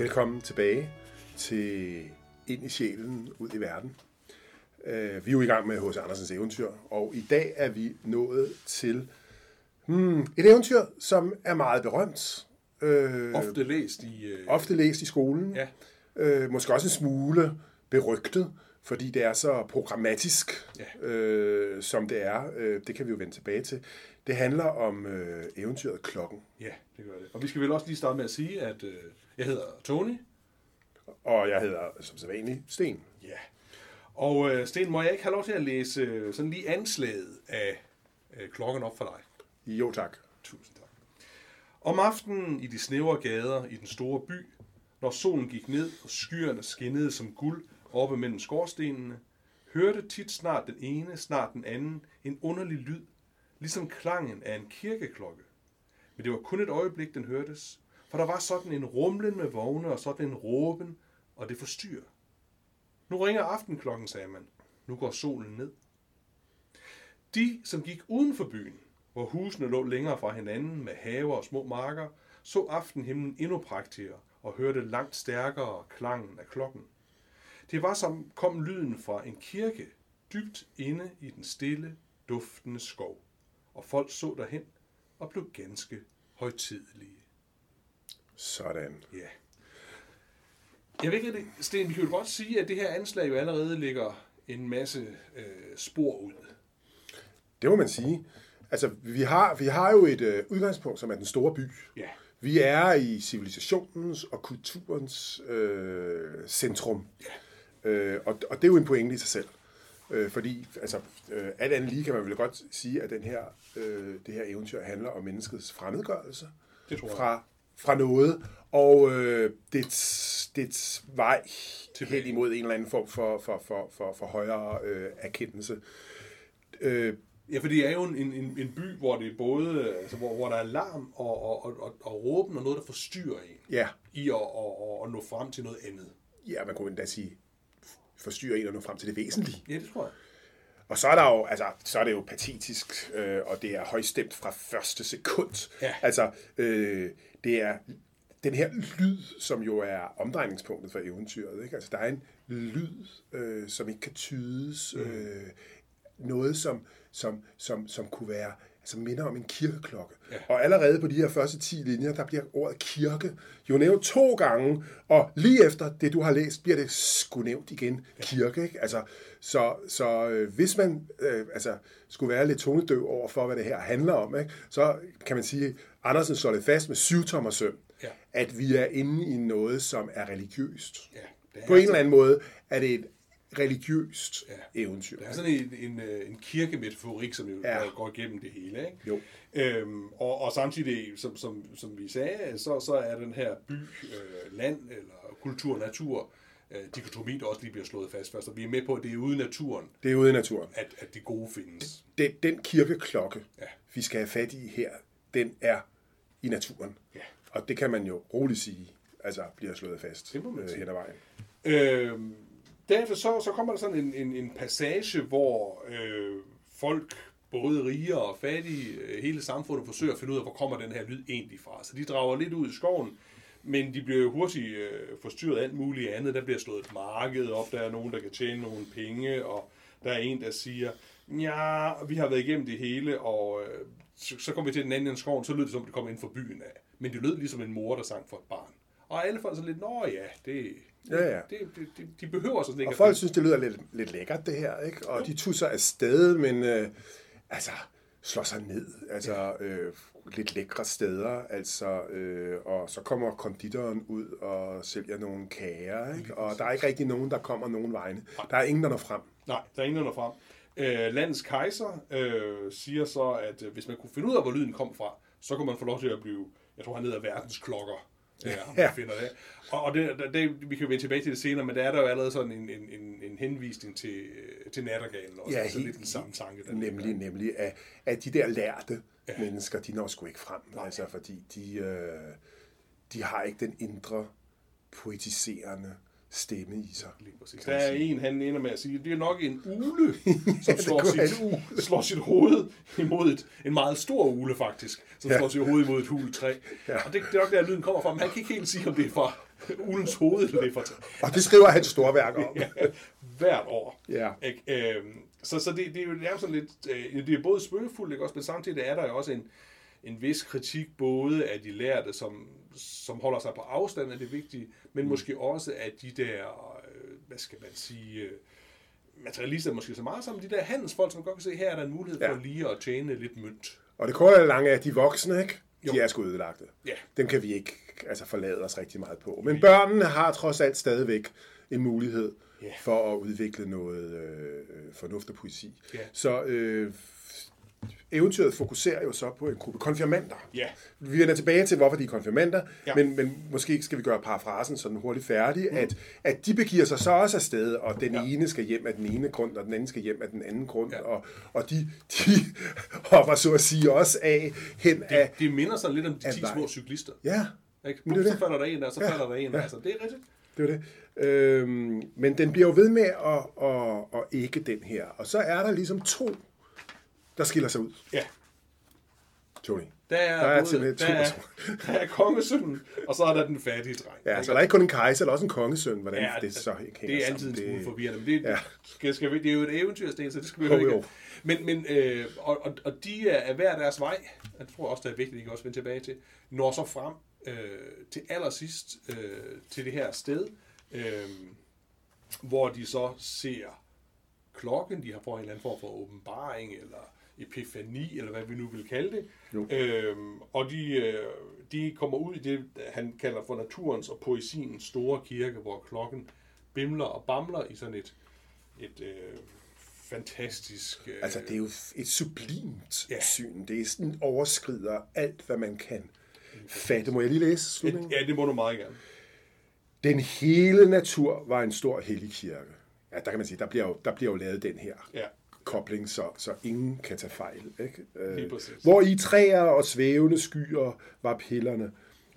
Velkommen tilbage til Ind i sjælen, ud i verden. Øh, Vi er jo i gang med H.C. Andersens eventyr, og i dag er vi nået til hmm, et eventyr, som er meget berømt. Øh, Ofte læst i... Øh, ofte læst i skolen. Ja. Øh, måske også en smule berygtet, fordi det er så programmatisk, Ja. øh, som det er. Øh, det kan vi jo vende tilbage til. Det handler om øh, eventyret Klokken. ja, det gør det. Og vi skal vel også lige starte med at sige, at øh, jeg hedder Tony. Og jeg hedder som sædvanlig Sten. Ja. Og øh, Sten, må jeg ikke have lov til at læse øh, sådan lige anslaget af øh, klokken op for dig? Jo tak. Tusind tak. Om aftenen i de snævre gader i den store by, når solen gik ned og skyerne skinnede som guld oppe mellem skorstenene, hørte tit snart den ene, snart den anden en underlig lyd, ligesom klangen af en kirkeklokke. Men det var kun et øjeblik, den hørtes, for der var sådan en rumlen med vogne og sådan en råben, og det forstyrrer. Nu ringer aftenklokken, sagde man. Nu går solen ned. De, som gik uden for byen, hvor husene lå længere fra hinanden med haver og små marker, så aftenhimlen endnu prægtigere og hørte langt stærkere klangen af klokken. Det var som kom lyden fra en kirke, dybt inde i den stille, duftende skov, og folk så derhen og blev ganske højtidelige. Sådan. Ja. Jeg ved ikke, Sten, vi kan jo godt sige, at det her anslag jo allerede ligger en masse øh, spor ud. Det må man sige. Altså, vi har, vi har jo et øh, udgangspunkt, som er den store by. Ja. Vi er i civilisationens og kulturens øh, centrum. Øh, og, og det er jo en pointe i sig selv. Øh, fordi altså, øh, alt andet lige kan man vel godt sige, at den her, øh, det her eventyr handler om menneskets fremmedgørelse Det tror jeg. fra, fra noget, og øh, dets, dets vej hen imod en eller anden form for, for, for, for, for højere øh, erkendelse. Øh, Ja, for det er jo en, en, en by, hvor det er både, altså, hvor, hvor der er larm og, og, og, og, og råben og noget, der forstyrrer en ja, i at, at, at, at nå frem til noget andet. ja, man kunne endda sige, forstyrre en og nå frem til det væsentlige. Ja, det tror jeg. Og så er der jo, altså, så er det jo patetisk, øh, og det er højstemt fra første sekund. Ja. Altså, øh, det er den her lyd, som jo er omdrejningspunktet for eventyret. Ikke? Altså, der er en lyd, øh, som ikke kan tydes. Mm. Øh, noget, som, som, som, som kunne være, altså minder om en kirkeklokke. Ja. Og allerede på de her første 10 linjer, der bliver ordet kirke jo nævnt to gange, og lige efter det, du har læst, bliver det sgu nævnt igen, kirke. Ikke? Altså, så så øh, hvis man øh, altså, skulle være lidt tonedøv over for, hvad det her handler om, ikke? så kan man sige, Andersen slår det fast med syvtommer søm, Ja. at vi er inde i noget, som er religiøst. Ja, det er På en altså- eller anden måde er det et religiøst Ja. eventyr. Det er sådan en, en, øh, en kirkemetaforik, som jo Ja. går igennem det hele. Ikke? Jo. Øhm, og, og samtidig, som, som, som vi sagde, så, så er den her by, øh, land eller kultur, natur, øh, dikotomi, der også lige bliver slået fast først. Og vi er med på, at det er ude i naturen, Det er ude i naturen. at, at det gode findes. Den, den kirkeklokke, Ja. vi skal have fat i her, den er i naturen. Ja. Og det kan man jo roligt sige, altså bliver slået fast Det må man øh, hen ad vejen. Øhm, derefter så, så kommer der sådan en, en, en passage, hvor øh, folk, både rige og fattige, øh, hele samfundet forsøger at finde ud af, hvor kommer den her lyd egentlig fra. Så de drager lidt ud i skoven, men de bliver hurtigt øh, forstyrret af alt muligt andet. Der bliver slået et marked op, der er nogen, der kan tjene nogle penge, og der er en, der siger, ja, vi har været igennem det hele, og øh, så, så kommer vi til den anden ende skoven, så lød det som, det kom ind fra byen af. Men det lød ligesom en mor, der sang for et barn. Og alle folk er sådan lidt, nå ja, det, Ja, ja. det, det, det, de behøver sådan ikke Og folk finde- synes, det lyder lidt, lidt lækkert, det her, ikke? Og de tusser afsted, men øh, altså slår sig ned, altså øh, lidt lækre steder, altså, øh, og så kommer konditoren ud og sælger nogle kager, ikke? Og der er ikke rigtig nogen, der kommer nogen vegne. Der er ingen, der når frem. Nej, der er ingen, der når frem. Øh, landets kejser øh, siger så, at øh, hvis man kunne finde ud af, hvor lyden kom fra, så kunne man få lov til at blive, jeg tror han hedder verdens klokker. Ja, Ja. finder det. Og, og det, det, vi kan jo vende tilbage til det senere, men der er der jo allerede sådan en, en, en, en henvisning til, øh, til nattergalen også. Ja, altså helt- lidt den samme tanke. Der Nemlig, ligger. nemlig, at, at de der lærte Ja. mennesker, de når sgu ikke frem, altså, fordi de, øh, de har ikke den indre poetiserende stemme i sig. Der er en, han ender med at sige, det er nok en ule, som det slår, sit, ule. slår sit hoved imod et, en meget stor ule faktisk, som Ja. slår sit hoved imod et hul træ. Ja. Og det, det er nok der, lyden kommer fra, men han kan ikke helt sige, om det er fra, Uldens hovedliffer. Og det skriver han store værk om. ja, hvert år. Ja. Ikke? Øhm, så så det, det er jo nærmest sådan lidt, øh, det er både spøgefuldt, ikke også, men samtidig er der jo også en, en vis kritik både af de lærte, som, som holder sig på afstand af det vigtige, men mm. måske også af de der, øh, hvad skal man sige, øh, materialister måske så meget sammen, de der handelsfolk, som godt kan se, her er der en mulighed for Ja. lige at tjene lidt mønt. Og det korte og lange er, at de voksne, ikke? De Jo. er sgu ødelagte. Ja. Dem kan vi ikke altså, forlade os rigtig meget på. Men børnene har trods alt stadigvæk en mulighed Ja. for at udvikle noget øh, fornuft og poesi. Ja. Så øh, eventyret fokuserer jo så på en gruppe konfirmander. Ja. Vi vender tilbage til, hvorfor de er konfirmander, Ja. men, men måske skal vi gøre parafrasen sådan hurtigt færdig, mm. at, at de begiver sig så også afsted, og den Ja. ene skal hjem af den ene grund, og den anden skal hjem af den anden grund, Ja. og, og de, de hopper så at sige også af hen af... Det minder sådan lidt om de Af 10 vej. små cyklister. Ja, Ikke? Men det er så det. falder der en der, så Ja. falder der en der. Ja. Altså, det er rigtigt. det var det. Øhm, men den bliver jo ved med at, at, at ikke den her. Og så er der ligesom to, der skiller sig ud. Ja. Tony. Der er, Der er både, der, to er, der er kongesønnen, og så er der den fattige dreng. Ja, Ikke? så der er ikke kun en kejser, der er også en kongesøn, hvordan Ja, det så ikke hænger det er altid sammen. en smule forvirrende, men det, Ja. skal, skal vi, det er jo et eventyrsten, så det skal vi Jo, ikke. Men, men øh, og, og, og de er hver deres vej, jeg tror også, det er vigtigt, at I kan også vende tilbage til, når så frem øh, til allersidst øh, til det her sted, øh, hvor de så ser klokken, de har fået en eller anden form for åbenbaring, eller epifani, eller hvad vi nu vil kalde det. Jo. Øhm, og de, øh, de kommer ud i det, han kalder for naturens og poesiens store kirke, hvor klokken bimler og bamler i sådan et, et øh, fantastisk... Øh, Altså, det er jo et sublimt Ja. ja. syn. Det er sådan, overskrider alt, hvad man kan fatte. Må jeg lige læse slutningen? Ja, det må du meget gerne. Den hele natur var en stor hellig kirke. Ja, der kan man sige, der bliver jo, der bliver jo lavet den her Ja. Kobling, så, så ingen kan tage fejl. Ikke? Øh, hvor i træer og svævende skyer var pillerne.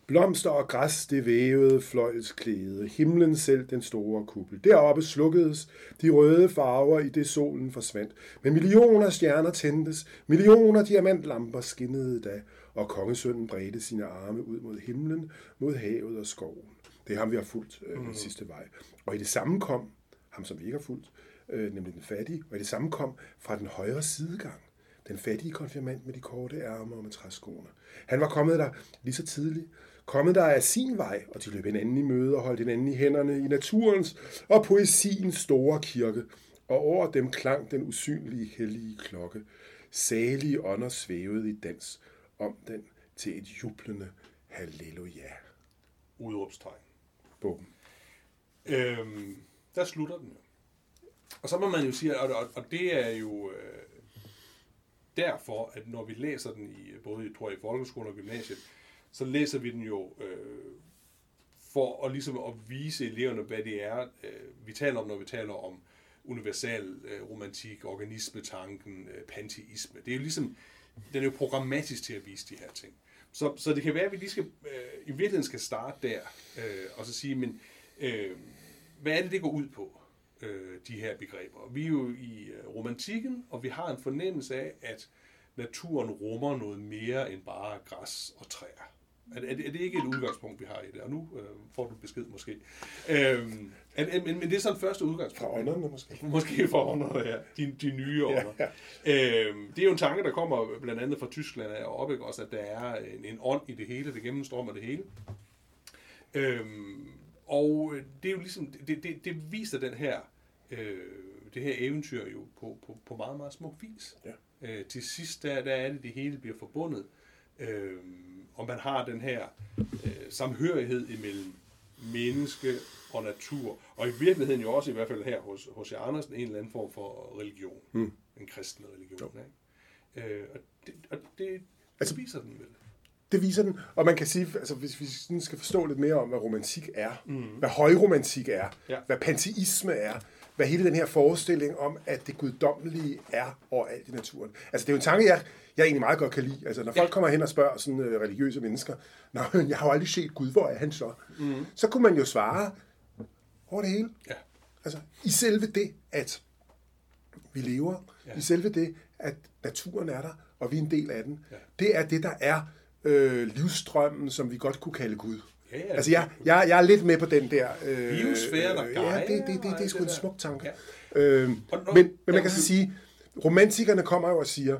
Blomster og græs det vævede fløjlsklæde, himlen selv den store kuppel. Deroppe slukkedes de røde farver i det solen forsvandt. Men millioner stjerner tændtes, millioner diamantlamper skinnede da, og kongesønnen bredte sine arme ud mod himlen, mod havet og skoven. Det er ham, vi har fulgt øh, mm. sidste vej. Og i det samme kom, ham som vi ikke har fulgt, øh, nemlig den fattige, og det samme kom fra den højre sidegang, den fattige konfirmand med de korte ærmer og med træskoene. Han var kommet der lige så tidligt, kommet der af sin vej, og de løb hinanden i møde og holdt hinanden i hænderne i naturens og poesiens store kirke, og over dem klang den usynlige hellige klokke. Salige ånder svævede i dans om den til et jublende halleluja. Udråbstegn. Bum. Øhm, der slutter den jo. Og så må man jo sige, og, og, og det er jo øh, derfor, at når vi læser den i både tror jeg, i folkeskolen og gymnasiet, så læser vi den jo øh, for at, ligesom at vise eleverne, hvad det er, øh, vi taler om, når vi taler om universal øh, romantik, organismetanken, øh, panteisme. Det er jo ligesom, den er jo programmatisk til at vise de her ting. Så, så det kan være, at vi lige skal, øh, i virkeligheden skal starte der, øh, og så sige, men øh, hvad er det, det går ud på, øh, de her begreber? Vi er jo i øh, romantikken, og vi har en fornemmelse af, at naturen rummer noget mere end bare græs og træer. Er, er, det, er det ikke et udgangspunkt, vi har i det? Og nu øh, får du besked måske. Øhm, er, er, men, men det er sådan første udgangspunkt. Fra ånderne måske. Måske for ånder, ja. De, de nye ånder. Ja, øhm, det er jo en tanke, der kommer blandt andet fra Tyskland og op, ikke? også at der er en, en ånd i det hele, det gennemstrømmer det hele. Øhm, og det er jo ligesom, det, det, det viser den her, øh, det her eventyr jo på, på, på meget, meget smuk vis. Ja. Øh, til sidst, der, der er det, det hele bliver forbundet. Øh, og man har den her øh, samhørighed imellem menneske og natur. Og i virkeligheden jo også, i hvert fald her hos, hos. Andersen, en eller anden form for religion. Mm. En kristen religion. Ikke? Øh, og det, og det altså, Altså- viser den vel. Det viser den, og man kan sige, altså hvis vi sådan skal forstå lidt mere om, hvad romantik er, mm. hvad højromantik er, Ja. hvad panteisme er, hvad hele den her forestilling om, at det guddommelige er overalt i naturen. Altså det er jo en tanke, jeg, jeg egentlig meget godt kan lide. Altså når folk kommer hen og spørger sådan uh, religiøse mennesker, Nå, jeg har jo aldrig set Gud, hvor er han så? Mm. Så kunne man jo svare over det hele. Ja. Altså i selve det, at vi lever, ja. i selve det, at naturen er der, og vi er en del af den, Ja. det er det, der er øh, livsstrømmen, som vi godt kunne kalde Gud. Ja, ja. Altså, jeg, jeg, jeg er lidt med på den der... Øh, Biosfæren og øh, Ja, det, det, det, det, det er sgu en der. smuk tanke. Ja. Når- men, men man kan så sige, romantikerne kommer jo og siger,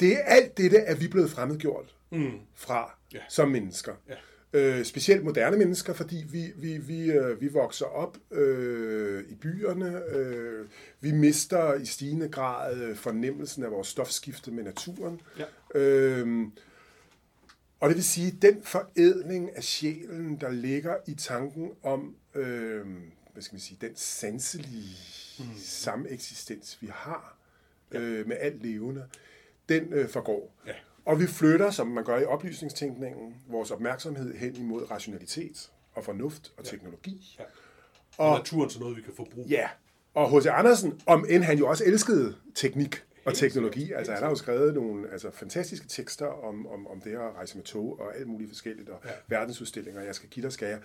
det er alt dette, er vi blevet fremmedgjort Mm. fra Ja. som mennesker. Ja. Øh, specielt moderne mennesker, fordi vi, vi, vi, øh, vi vokser op øh, i byerne. Øh, vi mister i stigende grad øh, fornemmelsen af vores stofskifte med naturen. Ja. Øh, og det vil sige, den forædling af sjælen, der ligger i tanken om, øh, hvad skal man sige, den sanselige mm. sameksistens, vi har øh, med alt levende, den øh, forgår. Ja. Og vi flytter, som man gør i oplysningstænkningen, vores opmærksomhed hen imod rationalitet og fornuft og teknologi. Ja. Og, og naturen til noget, vi kan forbruge. Ja, og H.C. Andersen, om end han jo også elskede teknik og teknologi, altså han har jo skrevet nogle altså, fantastiske tekster om, om, om det at rejse med tog og alt muligt forskelligt, og ja. verdensudstillinger, jeg skal give dig, skal jeg.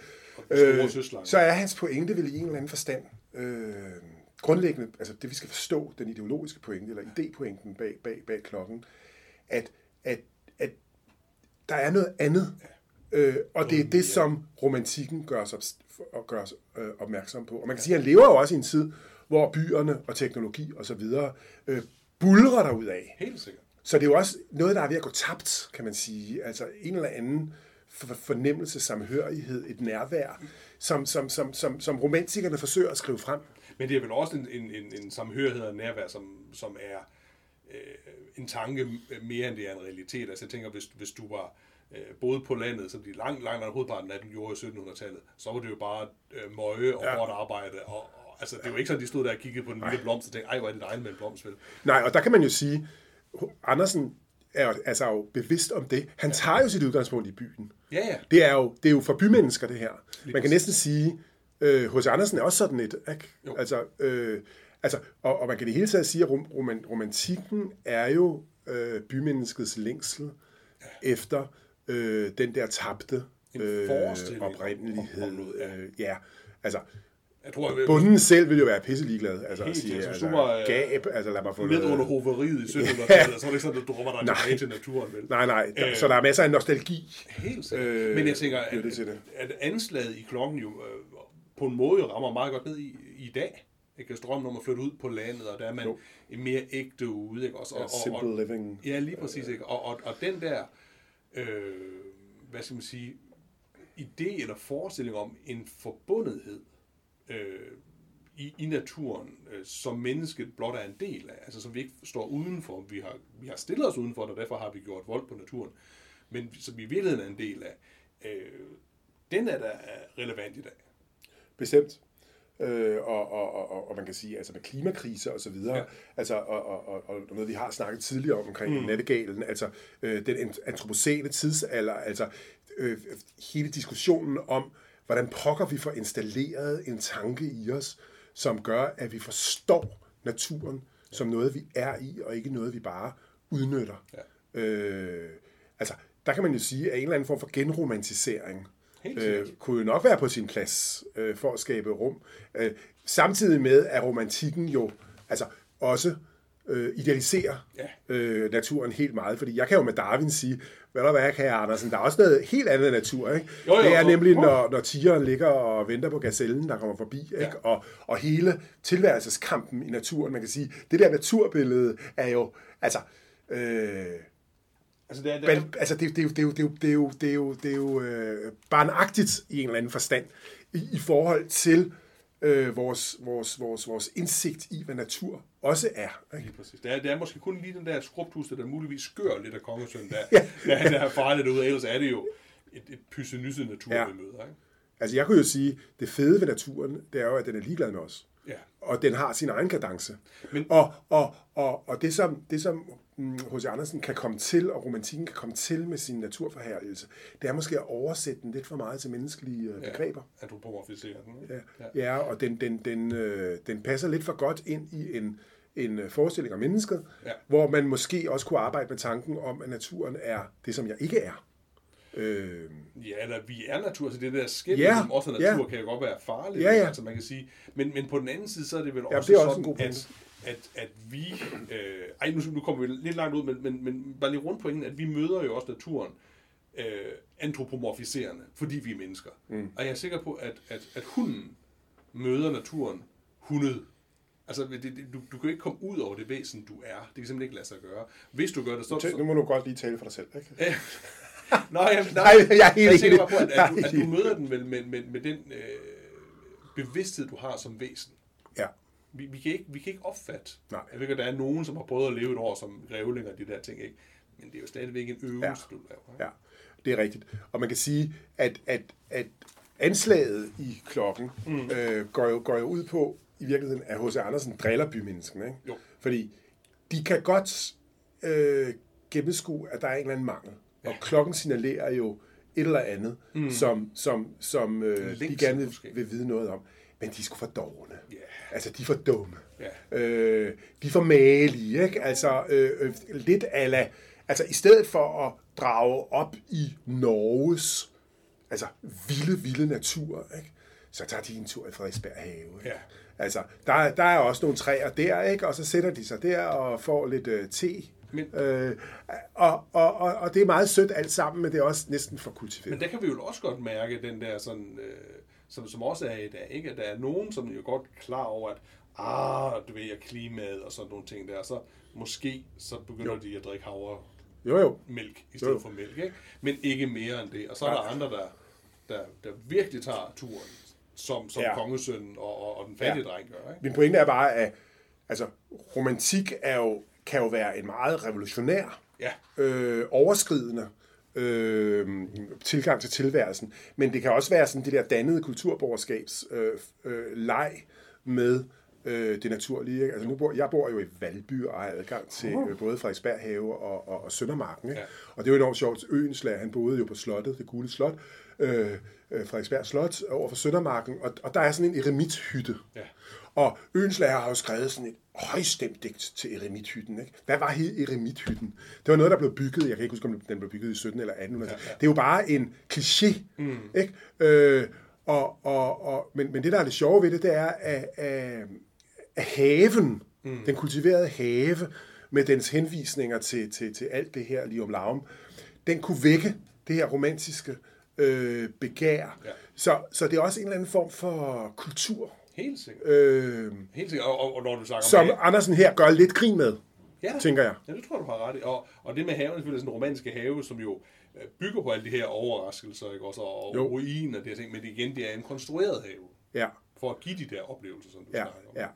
Store søslange. så er hans pointe vel i en eller anden forstand øh, grundlæggende, altså det vi skal forstå, den ideologiske pointe, eller idépointen bag, bag, bag klokken, at, at, at der er noget andet, øh, og det er det, som romantikken gør os, op, gør os øh, opmærksom på. Og man kan sige, at han lever jo også i en tid, hvor byerne og teknologi og så videre øh, bulrer derud af. Helt sikkert. Så det er jo også noget, der er ved at gå tabt, kan man sige. Altså en eller anden for- fornemmelse, samhørighed, et nærvær, som, som, som, som, som romantikerne forsøger at skrive frem. Men det er vel også en, en, en, en samhørighed og nærvær, som, som er øh, en tanke mere end det er en realitet. Altså jeg tænker, hvis, hvis du var øh, boede på landet, som de langt, langt af hovedparten af dem gjorde i 1700-tallet, så var det jo bare øh, møje og Ja. hårdt arbejde. Og, altså, det er jo ikke sådan, de stod der og kiggede på den lille blomst og tænkte, ej, hvor er det dejligt med en blomst, vel? Nej, og der kan man jo sige, Andersen er altså jo bevidst om det. Han tager jo sit udgangspunkt i byen. Ja, ja. Det er jo, det er jo for bymennesker, det her. Man kan næsten sige, øh, H.C. Andersen er også sådan et, ikke? Jo. Altså, øh, altså og, og man kan i det hele taget sige, at rom, roman, romantikken er jo øh, bymenneskets længsel ja. efter øh, den der tabte øh, forestilling om- oprindelighed. om noget, ja. øh, ja, altså, Jeg tror, at bunden selv vil jo være pisse ligeglad. Altså, Helt sige, altså, du var, øh, gab, altså lad mig få med under hoveriet i 1700-tallet, så var det ikke sådan, at du drømmer dig Nej. tilbage til naturen, vel? Nej, nej, der, Øh, så der er masser af nostalgi. Helt sikkert. Øh, Men jeg tænker, at, det det. at anslaget i klokken jo øh, på en måde rammer meget godt ned i, i dag. Ikke? Altså drømmen om at flytte ud på landet, og der er man Jo. mere ægte ude. Ikke? Også, og, Ja, og, simple og, living. Ja, lige præcis. Ikke? Og, og, og den der, øh, hvad skal man sige, idé eller forestilling om en forbundethed øh, i, i naturen, øh, som mennesket blot er en del af, altså som vi ikke står udenfor. Vi har, vi har stillet os udenfor, og derfor har vi gjort vold på naturen, men som vi i virkeligheden er en del af, øh, den er da relevant i dag. Bestemt. Øh, og, og, og, og, man kan sige, altså med klimakriser og så videre, ja. Altså, og, og, og, og noget, vi har snakket tidligere om omkring mm. nattegalen, altså øh, den ant- antropocene tidsalder, altså øh, hele diskussionen om, hvordan pokker vi får installeret en tanke i os, som gør, at vi forstår naturen som noget, vi er i, og ikke noget, vi bare udnytter. Ja. Øh, altså, der kan man jo sige, at en eller anden form for genromantisering øh, kunne jo nok være på sin plads øh, for at skabe rum. Øh, samtidig med, at romantikken jo altså også øh, idealiserer Ja. øh, naturen helt meget. Fordi jeg kan jo med Darwin sige, hvad der kan jeg, Andersen, der er også noget helt andet natur. Ikke? Jo, jo, det er og- nemlig, og- når, når tigeren ligger og venter på gazellen, der kommer forbi. Ikke? Ja. Og, og hele tilværelseskampen i naturen, man kan sige, det der naturbillede er jo, altså... Øh, Altså, det er, det er, altså, det, det, er jo- det, er jo- det, er jo- det er jo, det er jo, det er jo øh, barnagtigt i en eller anden forstand i, i forhold til øh, vores, vores, vores, vores indsigt i, hvad natur også er. Ikke? Lige præcis. Det er, det er måske kun lige den der skrubtuste, der muligvis skør lidt af kongesøn, der, Ja. der, der fejlet det ud. Ellers er det jo et, et pyssenysset natur, Ja. vi møder. Ikke? Altså, jeg kunne jo sige, det fede ved naturen, det er jo, at den er ligeglad med os. Ja. Og den har sin egen kadence. Men- Og, og, og, og det, som, det, som H.C. Andersen kan komme til, og romantikken kan komme til med sin naturforherligelse, det er måske at oversætte den lidt for meget til menneskelige øh, begreber. Antropomorfisere den. ikke? Ja, ja og den, den, den, øh, den passer lidt for godt ind i en, en øh, forestilling om mennesket, Ja. hvor man måske også kunne arbejde med tanken om, at naturen er det, som jeg ikke er. Øh, Ja, eller vi er natur, så det der skæld Ja, mellem os og natur ja. kan jo godt være farligt. Ja, ja. Altså, man kan sige. Men, men på den anden side, så er det vel Ja, også, det er også sådan, en god at, at, at vi... Øh, ej, nu, nu kommer vi lidt langt ud, men, men, men bare lige rundt pointen, at vi møder jo også naturen øh, antropomorfiserende, fordi vi er mennesker. Mm. Og jeg er sikker på, at, at, at hunden møder naturen hundet. Altså, det, det, du, du kan ikke komme ud over det væsen, du er. Det kan simpelthen ikke lade sig gøre. Hvis du gør det, så... Nu må du godt lige tale for dig selv, ikke? Nå, jeg, nej, Nej, jeg er helt jeg bare på, at, at, du, at du møder den med, med, med, med den øh, bevidsthed, du har som væsen. Ja. Vi, vi, kan ikke, vi kan ikke opfatte. Nej. Jeg ved ikke, at der er nogen, som har prøvet at leve et år som grævling og de der ting, ikke? Men det er jo stadigvæk en øvelse, Ja. du laver. Ikke? Ja, det er rigtigt. Og man kan sige, at, at, at anslaget i klokken mm. øh, går, jo, går jo ud på, i virkeligheden, at H.C. Andersen driller bymennesken. Ikke? Jo. Fordi de kan godt øh, gennemskue, at der er en eller anden mangel. Og klokken signalerer jo et eller andet, mm. som, som, som øh, de gerne vil, måske. vil vide noget om. Men de er sgu for dogne. Ja. Altså, de er for dumme. Ja. Øh, de er for malige, ikke? Altså, øh, øh, lidt ala... Altså, i stedet for at drage op i Norges altså, vilde, vilde natur, ikke? så tager de en tur i Frederiksberg Have. Ikke? Ja. Altså, der, der er også nogle træer der, ikke? og så sætter de sig der og får lidt øh, te. Men- øh, og, og, og, og det er meget sødt alt sammen, men det er også næsten for kultiveret. Men der kan vi jo også godt mærke den der sådan, øh, som, som også er i dag, ikke? At der er nogen, som jo godt er klar over, at ah, du ved, jeg klimaet og sådan nogle ting der, så måske så begynder jo. de at drikke havremælk Jo, jo. i stedet Jo. for mælk, ikke? Men ikke mere end det. Og så er der andre, der, der, der virkelig tager turen, som, som ja. kongesønnen og, og, og den fattige ja. dreng gør, ikke? Min pointe er bare, at altså, romantik er jo, kan jo være en meget revolutionær, Ja. øh, overskridende øh, tilgang til tilværelsen. Men det kan også være sådan det der dannede kulturborgerskabs øh, øh, leg med øh, det naturlige. Ikke? Altså, nu bor, jeg bor jo i Valby og har adgang til øh, både Frederiksberg Have og, og, og Søndermarken. Ikke? Ja. Og det er jo enormt sjovt. Øenslag, han boede jo på slottet, det gule slot, øh, øh, Frederiksberg Slot over for Søndermarken, og, og der er sådan en eremithytte. Ja. Og Øenslager har jo skrevet sådan et højstemt digt til eremithytten. Ikke? Hvad var hele eremithytten? Det var noget, der blev bygget, jeg kan ikke huske, om den blev bygget i 17 eller 1800. Ja, ja. Det er jo bare en kliché. Mm. Ikke? Øh, og, og, og, men, men det, der er det sjove ved det, det er, at, at, at haven, mm. den kultiverede have, med dens henvisninger til, til, til alt det her lige om lavm, den kunne vække det her romantiske øh, begær. Ja. Så, så det er også en eller anden form for kultur, Helt sikkert. øh, Helt sikkert. Og, og, og når du snakker som om Andersen her gør lidt grin med, ja, tænker jeg. Ja, det tror du har ret i. Og, og det med haven, selvfølgelig sådan en romantiske have, som jo øh, bygger på alle de her overraskelser, ikke? Også, og Jo. ruiner og de her ting, men igen, det er en konstrueret have, Ja, for at give de der oplevelser, som du Ja, snakker om. ja.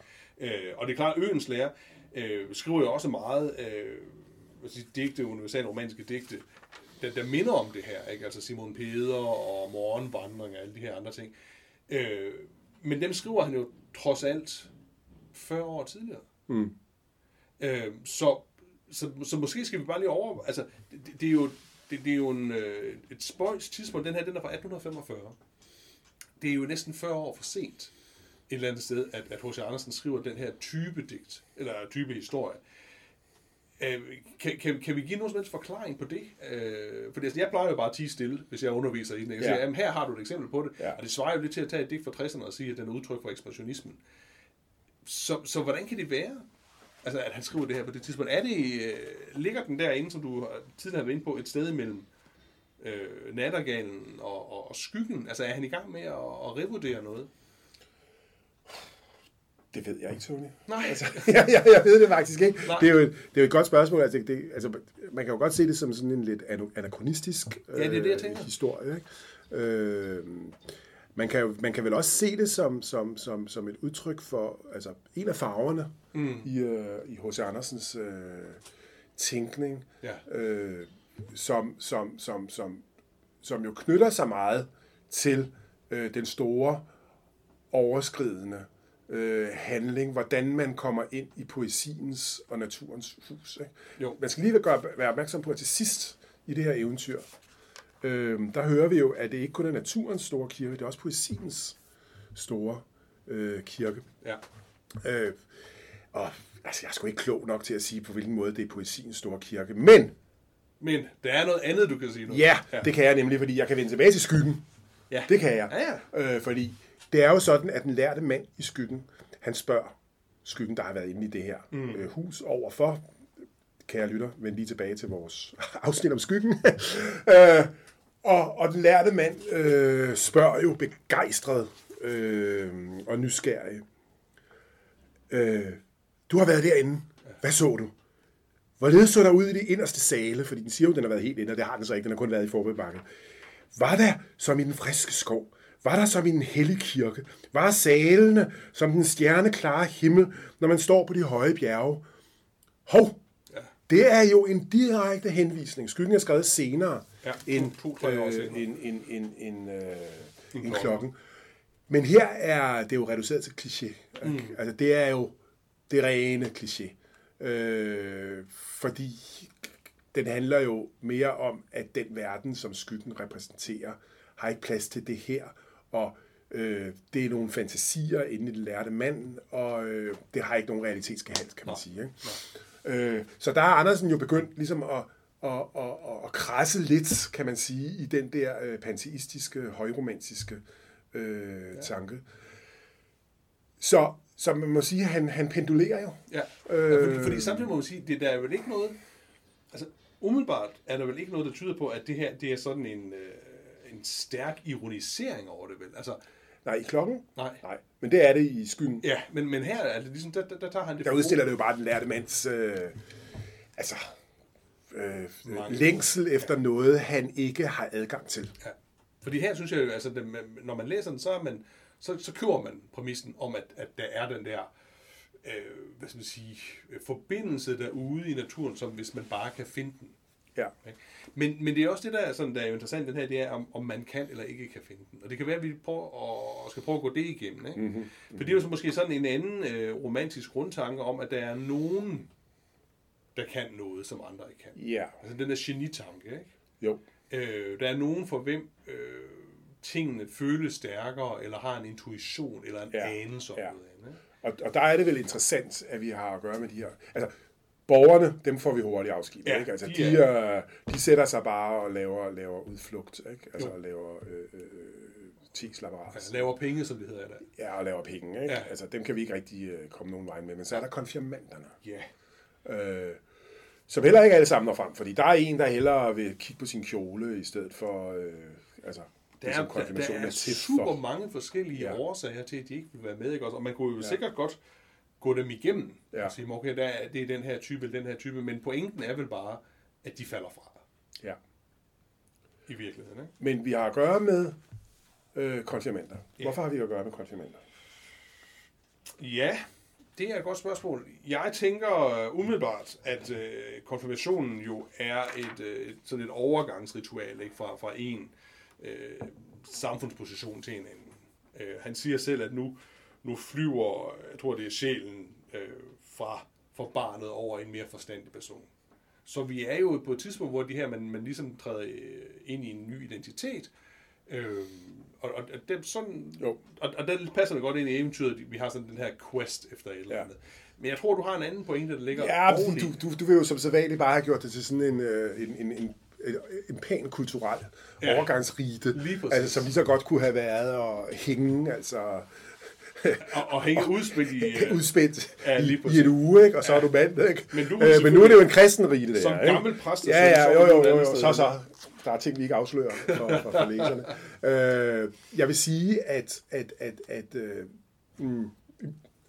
Øh, og det er klart, at Øens lærer øh, skriver jo også meget øh, sige, digte, universale romanske digte, der, der minder om det her, ikke? altså Simon Peder og Morgenvandring og alle de her andre ting. Øh, men dem skriver han jo trods alt 40 år tidligere. Mm. Øh, så, så, så måske skal vi bare lige over... Altså, det, det er jo, det, det er jo en, øh, et spøjs tidspunkt. Den her, den er fra 1845. Det er jo næsten 40 år for sent et eller andet sted, at, at H.C. Andersen skriver den her type digt, eller type historie. Øh, kan, kan, kan vi give nogen som helst forklaring på det? Øh, fordi altså, jeg plejer jo bare at tige stille, hvis jeg underviser i den. Jeg Ja. siger, jamen, her har du et eksempel på det. Ja. Og det svarer jo lidt til at tage et digt fra 60'erne og sige, at den er udtryk for ekspressionismen. Så, så hvordan kan det være, altså, at han skriver det her på det tidspunkt? Er det, øh, ligger den derinde, som du tidligere har været inde på, et sted imellem øh, nattergalen og, og, og skyggen? Altså er han i gang med at, at revurdere noget? Det ved jeg ikke, Tony. Nej. Altså, jeg, jeg, jeg ved det faktisk ikke. Nej. Det er, jo et, det er jo et godt spørgsmål. Altså, det, altså, man kan jo godt se det som sådan en lidt anachronistisk Ja, det er det, jeg tænker. historie. Ikke? Øh, man, kan jo, man kan vel også se det som, som, som, som et udtryk for altså, en af farverne mm. i, øh, i H.C. Andersens øh, tænkning, Ja. øh, som, som, som, som, som jo knytter sig meget til øh, den store overskridende øh, handling, hvordan man kommer ind i poesiens og naturens hus. Ikke? Jo. Man skal lige gøre, være opmærksom på, at til sidst i det her eventyr, øh, der hører vi jo, at det ikke kun er naturens store kirke, det er også poesiens store øh, kirke. Ja. Øh, og altså, jeg er sgu ikke klog nok til at sige, på hvilken måde det er poesiens store kirke, men Men der er noget andet, du kan sige nu. ja, det kan jeg nemlig, fordi jeg kan vende tilbage til skyggen. Ja. Det kan jeg. Ja, ja. Øh, fordi det er jo sådan, at den lærte mand i skyggen, han spørger skyggen, der har været inde i det her mm. øh, hus overfor. Kære lytter, vend lige tilbage til vores afsnit om skyggen. øh, Og, og den lærte mand øh, spørger jo begejstret øh, og nysgerrig. Øh, du har været derinde. Hvad så du? Hvorledes så der ud i det inderste sale? Fordi den siger jo, at den har været helt inde, og det har den så ikke. Den har kun været i forbebakken. Var der som i den friske skov? Var der som i en hellig kirke? Var salene som den stjerneklare himmel, når man står på de høje bjerge? Hov! Det er jo en direkte henvisning. Skyggen er skrevet senere Ja, end, øh, end, end, end, end, øh, end klokken. klokken. Men her er det jo reduceret til kliché. Mm. Altså det er jo det rene kliché. Øh, fordi den handler jo mere om, at den verden, som skyggen repræsenterer, har ikke plads til det her. Og øh, det er nogle fantasier inde i den lærte mand, og øh, det har ikke nogen realitetsgehalt, kan man sige. Ikke? Øh, så der er Andersen jo begyndt ligesom at, at, at, at, at krasse lidt, kan man sige, i den der øh, panteistiske, højromantiske øh, tanke. Så, så man må sige, at han, han pendulerer jo. Ja, øh, fordi, fordi samtidig må man sige, det der er vel ikke noget, umiddelbart er der vel ikke noget, der tyder på, at det her, det er sådan en, øh, en stærk ironisering over det vel. Altså, Nej, i klokken? nej. Nej, men det er det i skyggen. Ja, men, men her er det ligesom, der, der, der tager han det Der udstiller det jo bare den lærte mands øh, altså, øh, Mange. længsel efter noget, han ikke har adgang til. Ja. Fordi her synes jeg jo, altså, det, når man læser den, så, er man, så, så køber man præmissen om, at, at der er den der øh, hvad skal man sige, øh, forbindelse derude i naturen, som hvis man bare kan finde den. Ja. Ikke? Men, men det er også det, der er, sådan, der er jo interessant den her, det er, om, om man kan eller ikke kan finde den. Og det kan være, at vi prøver at, skal prøve at gå det igennem. Ikke? Mm-hmm. For det er jo så måske sådan en anden øh, romantisk grundtanke om, at der er nogen, der kan noget, som andre ikke kan. Ja. Altså den der genitanke, ikke? Jo. Øh, der er nogen for hvem øh, tingene føles stærkere, eller har en intuition, eller en Ja, anelse om ja. noget andet. Og, og der er det vel interessant, at vi har at gøre med de her... Altså, borgerne, dem får vi hurtigt afskilt. Ja, ikke? Altså, de de, er, de sætter sig bare og laver, laver udflugt. Ikke? Altså, Jo. laver øh, øh, tikslapperas. Altså, laver penge, som det hedder der. Ja, og laver penge. Ikke? Ja. Altså, dem kan vi ikke rigtig øh, komme nogen vej med. Men så er der konfirmanderne. Ja. øh, som heller ikke alle sammen når frem, fordi der er en, der hellere vil kigge på sin kjole, i stedet for, øh, altså, Der er, som der, der er er til super for. mange forskellige Ja. ja. årsager til, at de ikke vil være med. Ikke? også? Og man kunne jo ja. sikkert godt gå dem igennem Ja. og sige, okay, der er, det er den her type eller den her type, men pointen er vel bare, at de falder fra Ja. i virkeligheden. Ikke? Men vi har at gøre med øh, konfirmander. Hvorfor har vi at gøre med konfirmander? Ja, det er et godt spørgsmål. Jeg tænker øh, umiddelbart, at øh, konfirmationen jo er et, øh, sådan et overgangsritual ikke? Fra, fra en øh, samfundsposition til en anden. Øh, han siger selv, at nu, nu flyver, jeg tror det er sjælen, øh, fra, fra barnet over en mere forstandig person. Så vi er jo på et tidspunkt, hvor de her, man, man ligesom træder øh, ind i en ny identitet. Øh, og, og, det, sådan, Jo. og, og der passer det godt ind i eventyret, vi har sådan den her quest efter et eller Ja. andet. Men jeg tror, du har en anden pointe, der ligger Ja, du, du, du vil jo som sædvanligt bare have gjort det til sådan en, øh, en, en, en, en, en pæn kulturel Ja. ja. overgangsrite, Lige altså, som lige så godt kunne have været at hænge, altså Og, og hænge udspil i... øh, udspændt Ja, lige i, en uge, ikke? og så er du mand, ikke? Men du øh, men nu er det jo en kristen rite, der. Som ikke? gammel præst, Ja, ja, så jo, jo, jo, jo. Så, så. Der er ting, vi ikke afslører for, for, for læserne. Øh, jeg vil sige, at, at, at, at øh, mm,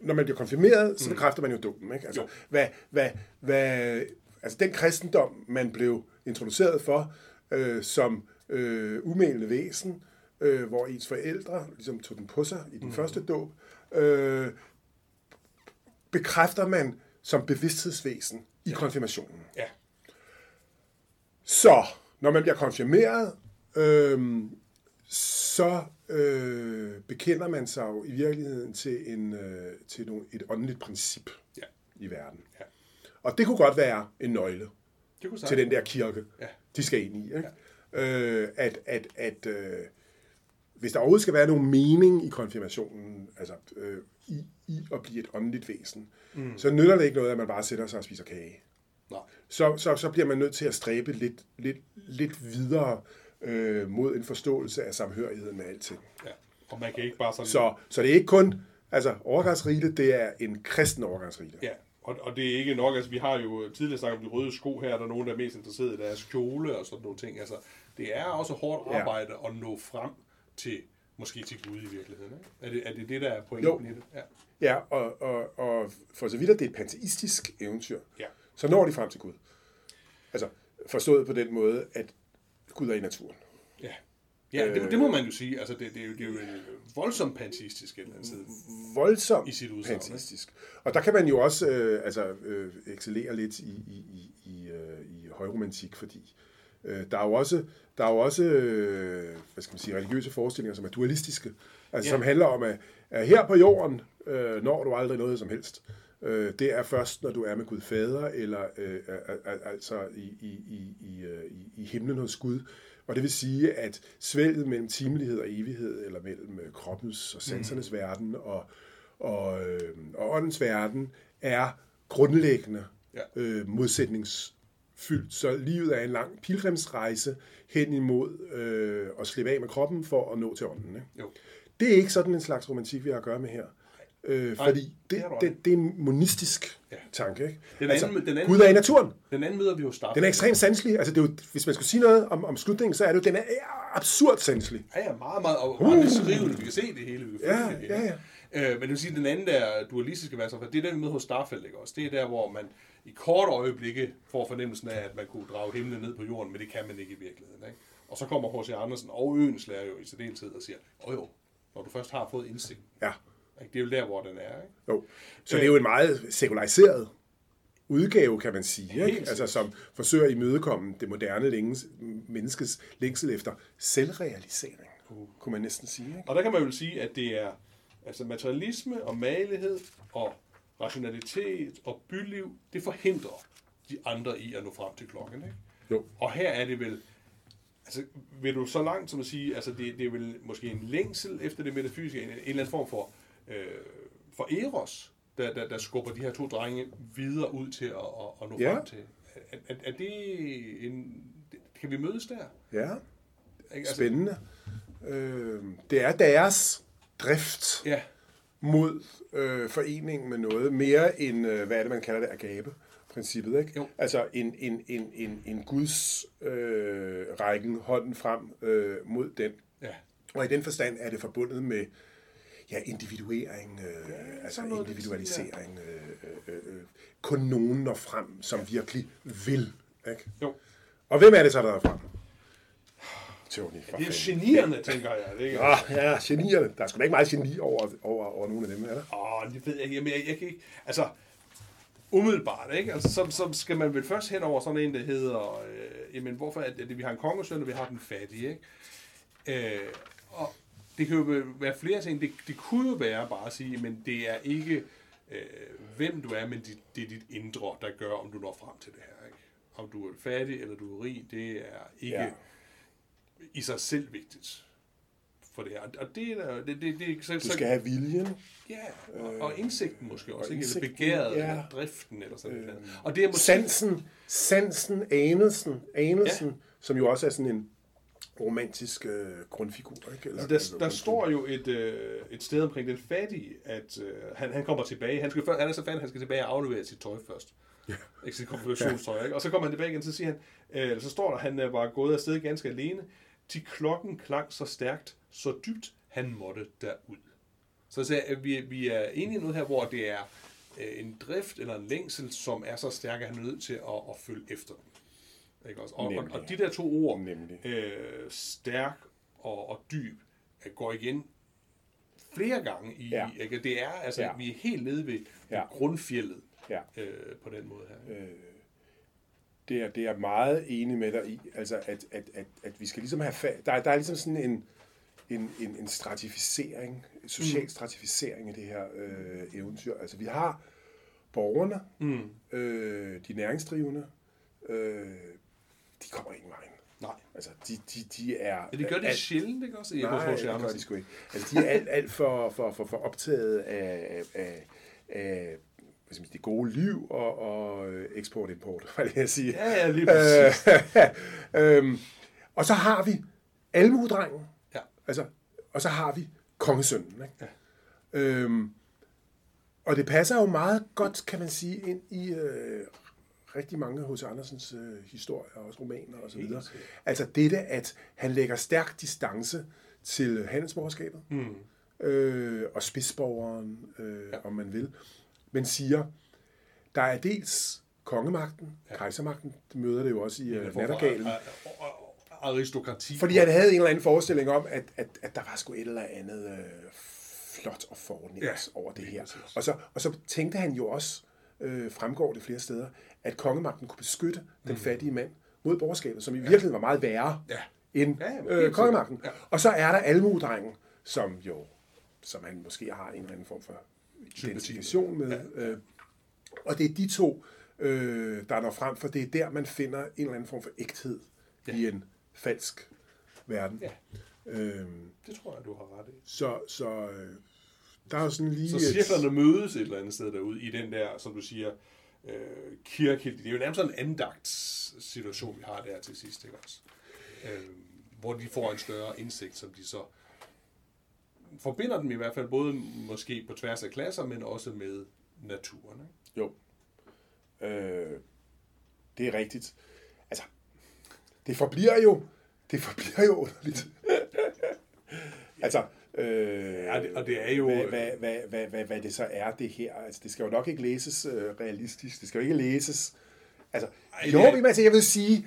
når man bliver konfirmeret, så bekræfter man jo dommen. Ikke? Altså, Jo. hvad, hvad, hvad, altså den kristendom, man blev introduceret for øh, som øh, umælende væsen, øh, hvor ens forældre ligesom tog den på sig i den mm. første dåb, øh, bekræfter man som bevidsthedsvæsen i konfirmationen. Ja, Så, når man bliver konfirmeret, øh, så øh, bekender man sig jo i virkeligheden til, en, øh, til nogle, et åndeligt princip ja, i verden. ja. Og det kunne godt være en nøgle Det til den der kirke, Ja. de skal ind i. Ikke? Øh, at at, at øh, hvis der overhovedet skal være nogen mening i konfirmationen, altså øh, i, i at blive et åndeligt væsen, mm. så nytter det ikke noget, at man bare sætter sig og spiser kage. Nej. så, så, så bliver man nødt til at stræbe lidt, lidt, lidt videre øh, mod en forståelse af samhørigheden med alting. Ja. Og man kan ikke bare sådan... Så, så det er ikke kun, altså overgangsrite, det er en kristen overgangsrite. Ja, og, og det er ikke nok, altså vi har jo tidligere snakket om de røde sko her, der er nogen, der er mest interesseret i deres kjole og sådan nogle ting. Altså, det er også hårdt Ja. arbejde at nå frem til, måske til Gud i virkeligheden. Ikke? Er, det, er det det, der er pointen Jo. i det? Ja. Ja, og, og, og for så vidt at det er et panteistisk eventyr, Ja. så når de frem til Gud. Altså, forstået på den måde, at Gud er i naturen. Ja, ja det, det må man jo sige. Altså, det, det, er jo, det er jo en voldsomt panteistisk et eller andet sted. Voldsomt I sit udsagn, ikke? panteistisk. Og der kan man jo også øh, altså, øh, excellere lidt i, i, i, i, øh, i højromantik, fordi øh, der er jo også, der er jo også øh, hvad skal man sige, religiøse forestillinger, som er dualistiske. Altså, Ja. som handler om, at, at her på jorden øh, når du aldrig noget som helst. Øh, det er først, når du er med Gud Fader, eller øh, al- al- altså i, i, i, i, øh, i, i himlen hos Gud. Og det vil sige, at svælget mellem timelighed og evighed, eller mellem øh, kroppens og sansernes mm. verden og, og, øh, og åndens verden, er grundlæggende Ja. øh, modsætningsfyldt. Så livet er en lang pilgrimsrejse hen imod øh, at slippe af med kroppen for at nå til ånden. Ikke? Jo. Det er ikke sådan en slags romantik, vi har at gøre med her. Øh, fordi det det, du det, det er en monistisk Ja. ja. tanke. Ikke? Den altså, anden- den anden- Gud er i naturen. Den anden møder vi jo Staffel. Den er ekstremt sanselig. Altså, det er jo, hvis man skulle sige noget om, om slutningen, så er det jo, den er absurd sanselig. Ja, ja, meget, meget, og meget beskrivende. Vi kan se det hele. Vi kan Ja, det ja, hele. Øh, men det vil sige, den anden der dualistiske vers, det er den, vi møder hos Starfelt, ikke også? Det er der, hvor man i kort øjeblikke får fornemmelsen af, at man kunne drage himlen ned på jorden, men det kan man ikke i virkeligheden. Ikke? Og så kommer H.C. Andersen og Øens lærer jo i særdeleshed og siger, åh jo, når du først har fået indsigt, Ja. Det er jo der, hvor den er. Ikke? Jo. Så det er jo en meget sekulariseret udgave, kan man sige, ikke? Altså, som forsøger at imødekomme det moderne længes, menneskets længsel efter selvrealisering, kunne man næsten sige. Ikke? Og der kan man jo sige, at det er altså materialisme og malighed og rationalitet og byliv, det forhindrer de andre i at nå frem til klokken. Ikke? Jo. Og her er det vel, altså vil du så langt som at sige, altså det, det er vel måske en længsel efter det metafysiske, en, en eller anden form for, øh, for eros, der, der, der skubber de her to drenge videre ud til at, at, at nå Ja. frem til. Er, er, er det en, kan vi mødes der? Ja? Altså, spændende. Øh, det er deres drift ja, mod øh, foreningen med noget, mere end, øh, hvad er det, man kalder det, agape princippet, ikke? Jo. Altså en, en, en, en, en Guds øh, rækken hånden frem øh, mod den. ja. Og i den forstand er det forbundet med ja, individuering, øh, ja, altså noget, individualisering. Øh, øh, øh, kun nogen når frem, som virkelig vil. Ikke? Jo. Og hvem er det så, der er frem? Tony, for Det er fanden. genierende, tænker jeg. Det ikke? Ah, ja, genierne. Der er sgu da ikke meget geni over, over, over nogle af dem, er der? Åh, det ved jeg ikke. Jamen, jeg, jeg kan ikke... Altså, umiddelbart, ikke? Altså, så, så skal man vel først hen over sådan en, der hedder... Øh, jamen, hvorfor er det, vi har en kongesøn, og vi har den fattige, ikke? Øh, det kan jo være flere ting. Det, det kunne jo være bare at sige, men det er ikke, øh, hvem du er, men det, det er dit indre, der gør, om du når frem til det her, ikke? Om du er fattig eller du er rig, det er ikke Ja. i sig selv vigtigt for det her. Og det er det, det, det, så, Du så, skal have viljen. Ja, og, og indsigten måske også, og ikke? Eller begæret, ja. eller driften, eller sådan noget. Og det er måske... Sansen, sansen, anelsen, anelsen, ja. som jo også er sådan en romantisk øh, grundfigur. Ikke? Eller, Altså, der, der står jo et, øh, et sted omkring den fattige, at øh, han, han kommer tilbage. Han, skal, før- han er så fattig, han skal tilbage og aflevere sit tøj først. Ja. Ikke sit konfirmationstøj. Ikke? Og så kommer han tilbage igen, så siger han, øh, så står der, han øh, var gået afsted ganske alene. Til klokken klang så stærkt, så dybt, han måtte derud. Så at vi, vi er enige i noget her, hvor det er øh, en drift eller en længsel, som er så stærk, at han er nødt til at, at følge efter den. Ikke også? Og, og, Nemlig. og de der to ord, Nemlig. øh, stærk og, og dyb, øh, går igen flere gange i, Ja. ikke? det er altså, Ja. vi er helt nede ved, ved Ja. grundfjellet Ja. øh, på den måde her. det er, det er jeg meget enig med dig i, altså at, at, at, at vi skal ligesom have fa- der, er- der er ligesom sådan en, en, en, en stratificering, social mm. stratificering i det her øh, eventyr. Altså vi har borgerne, Mm. øh, de næringsdrivende, øh, de kommer ingen vejen. Nej. Altså de, de, de er... Ja, det gør det alt- sjældent, ikke også? I Nej, det gør de sgu ikke. Altså, de er alt, alt for, for, for, for optaget af, af, af hvad skal man sige, det gode liv og, og øh, eksport-import, hvad det jeg sige. Ja, ja, lige præcis. øhm, og så har vi almudrengen, Ja. altså, og så har vi kongesønnen. Ikke? Ja. Øhm, og det passer jo meget godt, kan man sige, ind i øh, rigtig mange hos Andersens øh, historier, og også romaner og så videre. Altså dette, at han lægger stærk distance til handelsborgerskabet, Mm. øh, og spidsborgeren, øh, ja. om man vil, men siger, der er dels kongemagten, ja. kejsermagten, det møder det jo også i øh, Nattergalen, Aristokrati. fordi han havde en eller anden forestilling om, at, at, at der var sgu et eller andet øh, flot og fornemt Ja, ja, over det her. Og så, og så tænkte han jo også, øh, fremgår det flere steder, at kongemagten kunne beskytte den fattige mand mod borgerskabet, som i virkeligheden var meget værre Mm. Ja. end Ja, ja, øh, kongemagten. Ja. Og så er der almudrengen, som jo, som han måske har en eller anden form for identifikation med. Øh, og det er de to, øh, der når frem, for det er der, man finder en eller anden form for ægthed ja. i en falsk verden. Ja. Øhm, Det tror jeg, du har ret i. så så øh, der er jo sådan lige... Så et- cirklerne mødes et eller andet sted derude i den der, som du siger, øh, kirke. Det er jo nærmest sådan en andagtssituation, vi har der til sidst, ikke også? Øh, hvor de får en større indsigt, som de så forbinder dem i hvert fald, både måske på tværs af klasser, men også med naturen. Ikke? Jo. Øh, det er rigtigt. Altså, det forbliver jo, det forbliver jo underligt. altså, øh, Ja, og det er jo- Hvad, hvad, hvad, hvad, hvad, hvad det så er, det her. Altså, det skal jo nok ikke læses øh, realistisk. Det skal jo ikke læses... Altså, Ej, jo, det er- altså, jeg vil sige,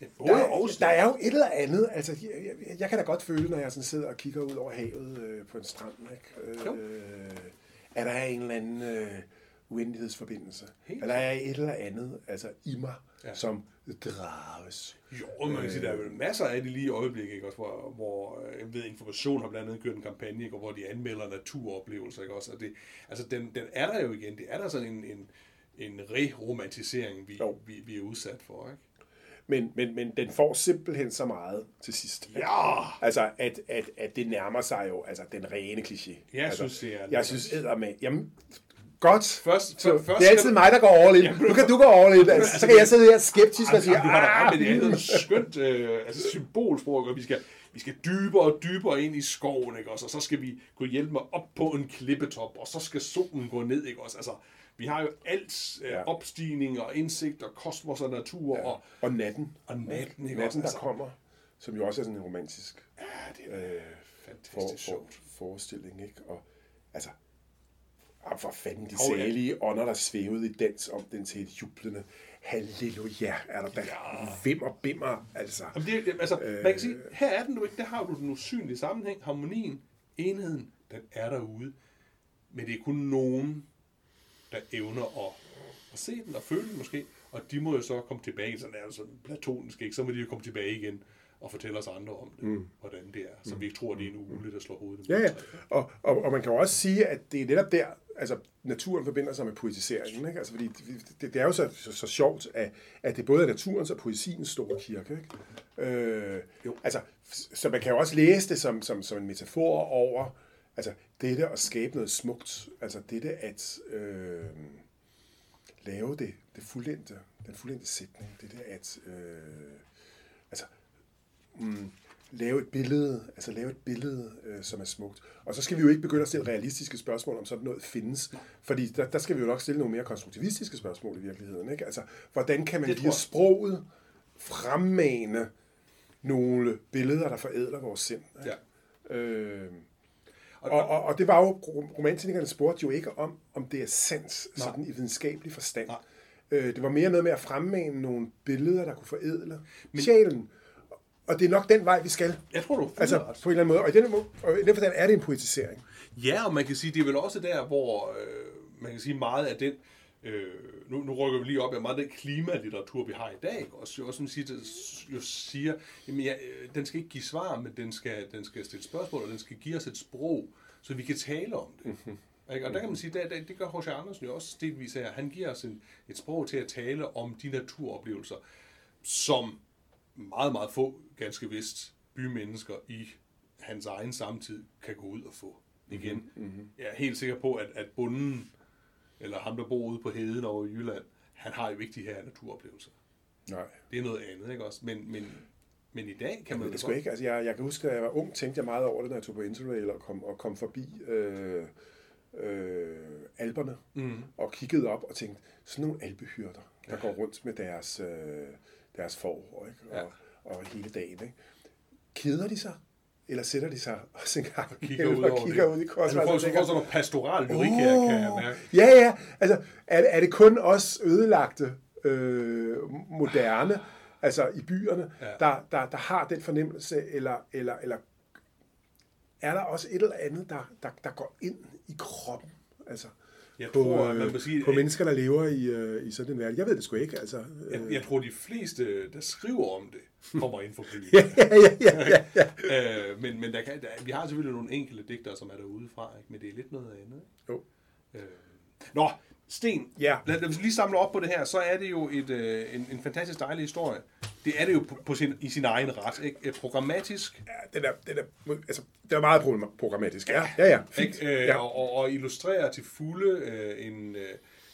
der, er- der er jo et eller andet, altså jeg, jeg, jeg kan da godt føle, når jeg sådan sidder og kigger ud over havet øh, på en strand, ikke? Jo. Øh, at der er en eller anden øh, uendelighedsforbindelse. Helt Eller er et eller andet altså i mig, Ja. som drages. Jo, man kan sige, der er jo masser af det lige i øjeblikket, ikke? Også, hvor, hvor øh, jeg ved, Information har blandt andet kørt en kampagne, ikke? Og hvor de anmelder naturoplevelser. Ikke? Også, og det, altså, den, den er der jo igen. Det er der sådan en, en, en reromantisering, vi, Jo. vi, vi er udsat for. Ikke? Men, men, men den får simpelthen så meget til sidst. Ja! Altså, at, at, at det nærmer sig jo altså, den rene kliché. Jeg altså, synes, det er Jeg synes, med. Jamen, godt. Først, Så, først det er altid mig, der går all in. Nu kan du gå all in. Altså, så kan jeg sidde her skeptisk og sige, Jamen, du har da ret, ah, men det er noget skønt øh, altså symbolsprog, og vi skal, vi skal dybere og dybere ind i skoven, ikke også? Og så skal vi gå hjælpe mig op på en klippetop, og så skal solen gå ned, ikke også? Altså, vi har jo alt øh, Ja. opstigning og indsigt og kosmos og natur ja. og, Og natten. og natten, ikke Natten, også? der Altså, kommer, som jo også er sådan en romantisk ja, det er øh, for, fantastisk for, sjovt. forestilling, ikke? Og altså, ah, for fanden de ja. salige ånder, der svævede i dans om den til et jublende halleluja, er der da ja. og bimmer, altså. Jamen, det, altså, øh, man kan sige, her er den du ikke, der har du den usynlige sammenhæng, harmonien, enheden, den er derude, men det er kun nogen, der evner at, at se den og føle den måske, og de må jo så komme tilbage, sådan er det sådan platonisk, ikke? så må de jo komme tilbage igen og fortælle os andre om det, mm. hvordan det er, så vi ikke tror, det er en ugle, der slår hovedet. Ja, ja. Og, og, og man kan jo også sige, at det er netop der, altså naturen forbinder sig med poetiseringen, ikke? Altså, fordi det, det, er jo så, så, så sjovt, at, at det både er naturens og poesiens store kirke, ikke? Øh, jo. Altså, så man kan jo også læse det som, som, som en metafor over, altså dette at skabe noget smukt, altså dette at øh, lave det, det fuldendte, den fuldendte sætning, det der at, øh, altså, mm, lave et billede, altså lave et billede, øh, som er smukt. Og så skal vi jo ikke begynde at stille realistiske spørgsmål, om sådan noget findes. Fordi der, der skal vi jo nok stille nogle mere konstruktivistiske spørgsmål i virkeligheden. Ikke? Altså, hvordan kan man via sproget fremmane nogle billeder, der forædler vores sind? Ikke? Ja. Øh, og, og, og det var jo, romantikerne spurgte jo ikke om, om det er sandt, sådan i videnskabelig forstand. Nej. Øh, det var mere noget med at fremmane nogle billeder, der kunne forædle Men, sjælen. Og det er nok den vej, vi skal. Jeg tror, du er Altså på en eller anden måde. Og i den, måde- og i den forstand er det en poetisering. Ja, og man kan sige, det er vel også der, hvor øh, man kan sige meget af den, øh, nu, nu rykker vi lige op af meget af den klimalitteratur, vi har i dag, ikke? også, også siger, jo siger, jamen ja, øh, den skal ikke give svar, men den skal, den skal stille spørgsmål, og den skal give os et sprog, så vi kan tale om det. Mm-hmm. Ikke? Og der kan man sige, det, det, det gør H.C. Andersen jo også stilvis her. Han giver os en, et sprog til at tale om de naturoplevelser, som meget, meget få, ganske vist, bymennesker i hans egen samtid kan gå ud og få igen. Mm-hmm. Jeg er helt sikker på, at, at bunden, eller ham, der bor ude på heden over i Jylland, han har jo ikke de her naturoplevelser. Nej. Det er noget andet, ikke også? Men, men, men i dag kan man Men jo det skulle ikke, altså jeg, jeg kan huske, at jeg var ung, tænkte jeg meget over det, når jeg tog på Interrail og kom, og kom forbi øh, øh, alberne, Mm. og kiggede op og tænkte, sådan nogle alpehyrder, der går rundt med deres, øh, deres forår, ikke? Og, Ja. og hele dagen. Ikke? Keder de sig? Eller sætter de sig også en gang Kigger ud og kigger det. ud i Altså, korsvejen? du får, og tænker, får sådan noget pastoral lyrik her, kan jeg mærke. Ja, ja. Altså, er, er det kun os ødelagte, øh, moderne, altså i byerne, Ja. ja. der, der, der har den fornemmelse, eller, eller, eller er der også et eller andet, der, der, der går ind i kroppen? Altså, Jeg på, tror, at man øh, sige, på mennesker, der lever i, øh, i sådan en verden. Jeg ved det sgu ikke, altså. jeg, Øh, jeg tror, de fleste, der skriver om det, kommer ind for ja, ja, ja, ja, ja, ja. øh, men men der kan, der, vi har selvfølgelig nogle enkelte digtere, som er derude fra, ikke? men det er lidt noget andet. Ikke? Jo. Øh. Nå, Sten, Ja. lad, lad os lige samle op på det her, så er det jo et, øh, en, en fantastisk dejlig historie. Det er det jo på, på sin, i sin egen ret. Ikke? Programmatisk, ja den, er, den, er, altså, den er meget program- programmatisk. Ja, ja, ja. Fint. ikke? Øh, Ja. og, og, illustrerer til fulde øh, en, øh,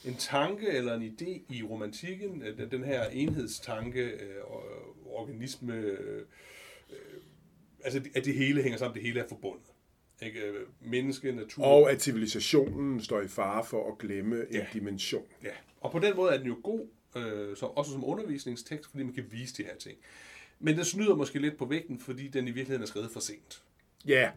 en tanke eller en idé i romantikken, øh, den- her enhedstanke, øh, og, organisme, øh, øh, altså at det hele hænger sammen, det hele er forbundet. Ikke? Øh, Menneske, natur. Og at civilisationen står i fare for at glemme en Ja. dimension. Ja, og på den måde er den jo god, øh, så, også som undervisningstekst, fordi man kan vise de her ting. Men den snyder måske lidt på vægten, fordi den i virkeligheden er skrevet for sent. Ja.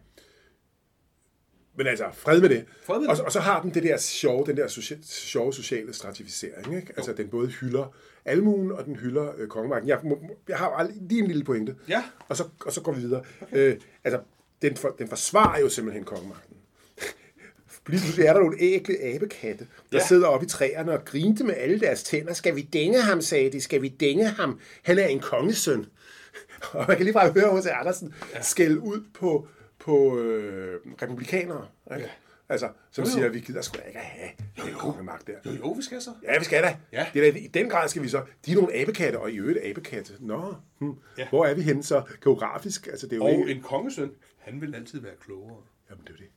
Men altså, fred med det. Fred med og, det. og så har den det der sjove, den der socia- sjove sociale stratificering. Ikke? Altså, den både hylder almuen, og den hylder øh, kongemagten. Jeg, må, jeg har lige en lille pointe. Ja. Og så, og så går vi videre. Okay. Øh, altså, den, for, den forsvarer jo simpelthen kongemagten. Lige pludselig er der nogle ægle abekatte, der Ja. sidder oppe i træerne og grinte med alle deres tænder. Skal vi dænge ham, sagde de. Skal vi dænge ham? Han er en kongesøn. Og man kan lige bare høre H.C. Andersen ja. skælde ud på, på øh, republikanere. Ikke? Ja. Altså, som Jo, jo. siger, at vi gider sgu da ikke at have den kongemagt der. Jo, jo, vi skal så. Ja, vi skal da. Ja. Det er da. I den grad skal vi så. De er nogle abekatte, og i øvrigt abekatte. Nå, hm. Ja. ja. hvor er vi henne så geografisk? Altså, det er jo Og ikke... en kongesøn, han vil altid være klogere. Jamen, det er jo det.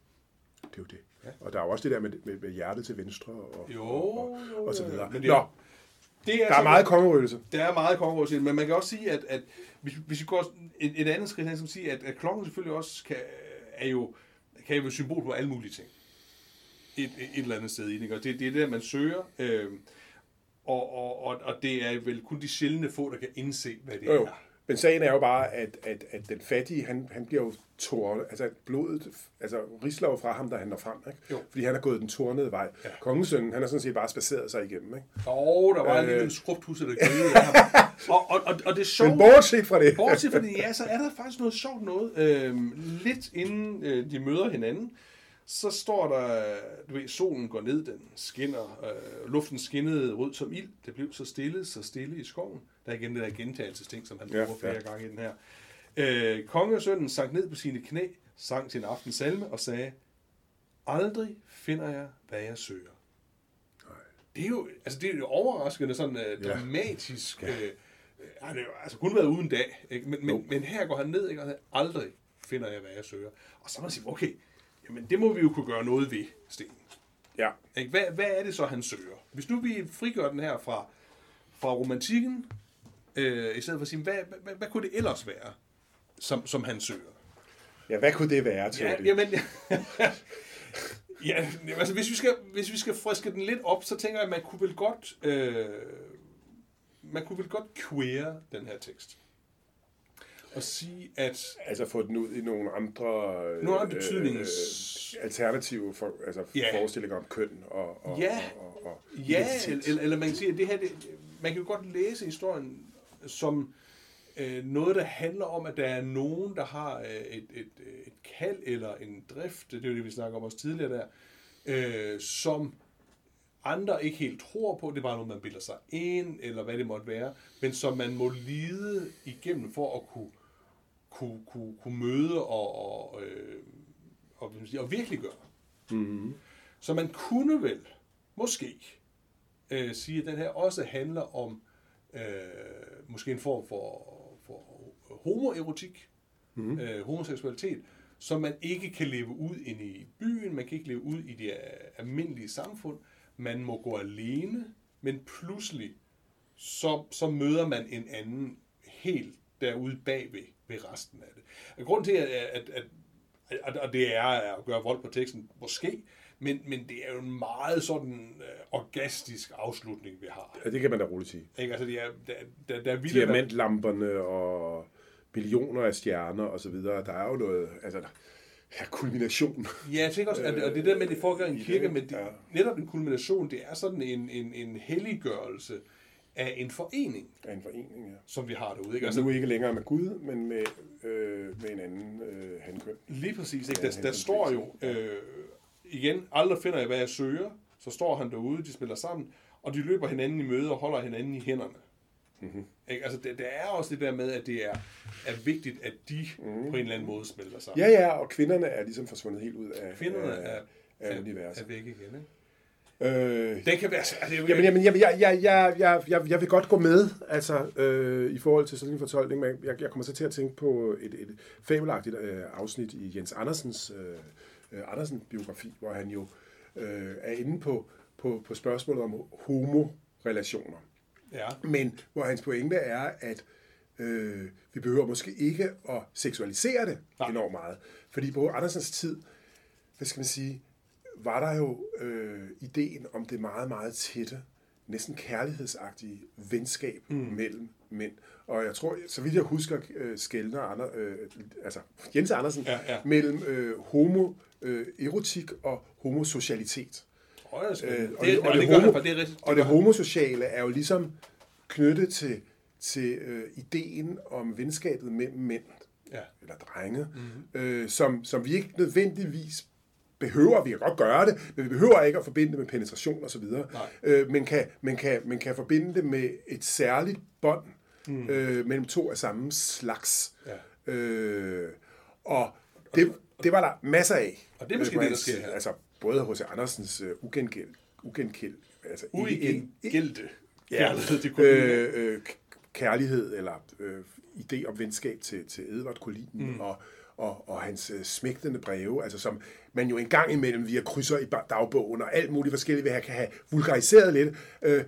Det er jo det. Ja. Og der er jo også det der med, med, med hjertet til venstre og, Jo, og, og, jo, og så videre. men det Nå, Det er der er meget kongerøgelse. Der er meget konkurrence, men man kan også sige, at, at hvis, hvis vi går et, et andet skridt hen, som siger, at, at klokken selvfølgelig også kan, er jo, kan jo være symbol på alle mulige ting. Et, et, et eller andet sted i det, ikke? og det, det er det, man søger. Øh, og, og, og, og det er vel kun de sjældne få, der kan indse, hvad det jo. er. Men sagen er jo bare, at, at, at den fattige, han, han bliver jo tårnet, altså blodet, altså risler jo fra ham, da han når frem, ikke? Jo. Fordi han er gået den tornede vej. Ja. Kongesønnen, han har sådan set bare spaceret sig igennem, ikke? Og der var øh, Øh. en lille skrubtusse, der grillede af ham. Og, og, og, og det sjove... Men bortset fra det, Bortset fra det, ja, så er der faktisk noget sjovt noget. Øhm, lidt inden øh, de møder hinanden, så står der, du ved, solen går ned, den skinner, øh, luften skinnede rød som ild, det blev så stille, så stille i skoven. Der er igen det der gentagelsesting, som han Ja, bruger flere ja. gange i den her. Øh, kongesønnen sank ned på sine knæ, sang sin aftens salme og sagde, aldrig finder jeg, hvad jeg søger. Det er jo, altså det er jo overraskende, sådan uh, dramatisk. Ja. Øh, han har altså kun været uden dag, ikke? Men, men, men her går han ned, ikke? og han aldrig finder jeg, hvad jeg søger. Og så må man sige, okay, jamen det må vi jo kunne gøre noget ved, Sten. Ja. Ikke? Hvad, hvad er det så, han søger? Hvis nu vi frigør den her fra, fra romantikken, øh, i stedet for at sige, hvad, hvad, hvad, hvad kunne det ellers være, som, som han søger? ja, hvad kunne det være, Ja, Teddy? jamen, ja, altså hvis vi, skal, hvis vi skal friske den lidt op, så tænker jeg, at man kunne vel godt, øh, man kunne vel godt queere den her tekst. Og sige, at Altså få den ud i nogle andre, øh, Nogle andre betydnings- øh, alternative for, altså Ja. forestillinger om køn og, og, Ja. og, og, og Ja, eller, eller man kan sige, at det her, det, man kan jo godt læse historien som øh, noget, der handler om, at der er nogen, der har øh, et, et, et kald eller en drift, det er jo det, vi snakker om også tidligere der, øh, som andre ikke helt tror på, det er bare noget, man bilder sig ind, eller hvad det måtte være, men som man må lide igennem for at kunne, kunne, kunne, kunne møde og, og, øh, og, og virkelig gøre. Mm-hmm. Så man kunne vel, måske, øh, sige, at den her også handler om øh, måske en form for, for homoerotik, mm. øh, homoseksualitet, som man ikke kan leve ud ind i byen, man kan ikke leve ud i det almindelige samfund, man må gå alene, men pludselig så, så møder man en anden helt derude bagved ved resten af det. Og grunden til, at, at, at, at og det er at gøre vold på teksten, måske, Men, men det er jo en meget sådan øh, orgastisk afslutning, vi har. Ja, det kan man da roligt sige. Ikke? Altså, det er, der, der, der er vildt, Diamantlamperne og millioner af stjerner og så videre. Der er jo noget, altså, der er kulmination. Ja, jeg tænker også, at, og det der med, at det foregår i en kirke, men det, ja. netop en kulmination, det er sådan en, en, en helliggørelse af en forening, af en forening, ja. som vi har derude. Ikke? Altså nu ikke længere med Gud, men med, øh, med en anden øh, hankøn. lige præcis, ikke? Der, der helt står jo, øh, igen, aldrig finder jeg, hvad jeg søger, så står han derude, de spiller sammen, og de løber hinanden i møde og holder hinanden i hænderne. Mm-hmm. Ikke? Altså, det, der er også det der med, at det er, er vigtigt, at de mm. på en eller anden måde spiller sammen. Ja, ja, og kvinderne er ligesom forsvundet helt ud af, Kvinderne af, er, af er, universet. er væk igen. Ikke? Øh, Den kan være... Altså, det er jo- Jamen, jamen jeg, jeg, jeg, jeg, jeg, jeg, jeg vil godt gå med, altså øh, i forhold til sådan en fortolkning, men jeg, jeg kommer så til at tænke på et, et fabelagtigt øh, afsnit i Jens Andersens øh, øh, Andersen-biografi, hvor han jo øh, er inde på, på, på spørgsmålet om homorelationer. Ja. Men hvor hans pointe er, at øh, vi behøver måske ikke at seksualisere det Nej. enormt meget. Fordi på Andersens tid, hvad skal man sige, var der jo øh, ideen om det meget, meget tætte, næsten kærlighedsagtige venskab mm. mellem mænd. Og jeg tror, så vidt jeg husker, øh, skældner Ander, øh, altså Jens Andersen, Ja, ja. mellem øh, homo, øh, erotik og homosocialitet. Øh, og det, det, og, det, homo, for det og det homosociale er jo ligesom knyttet til, til øh, ideen om venskabet mellem mænd, Ja. eller drenge, Mhm. mm-hmm. øh, som, som vi ikke nødvendigvis behøver, vi kan godt gøre det, men vi behøver ikke at forbinde det med penetration og så videre, Nej. øh, men, kan, men, kan, men kan forbinde det med et særligt bånd mm. øh, mellem to af samme slags. Ja. Øh, og det, det var der masser af. Og det er måske øh, det, der sker her. Altså, både H.C. Andersens uh, ugengæld, ugengæld, altså Uigenkældte. Ja, øh, øh, kærlighed eller øh, idé om venskab til, til Edvard Collin mm. og, og, og hans øh, smægtende breve, altså som man jo en gang imellem via krydser i dagbogen og alt muligt forskelligt vil have, kan have vulgariseret lidt. Øh,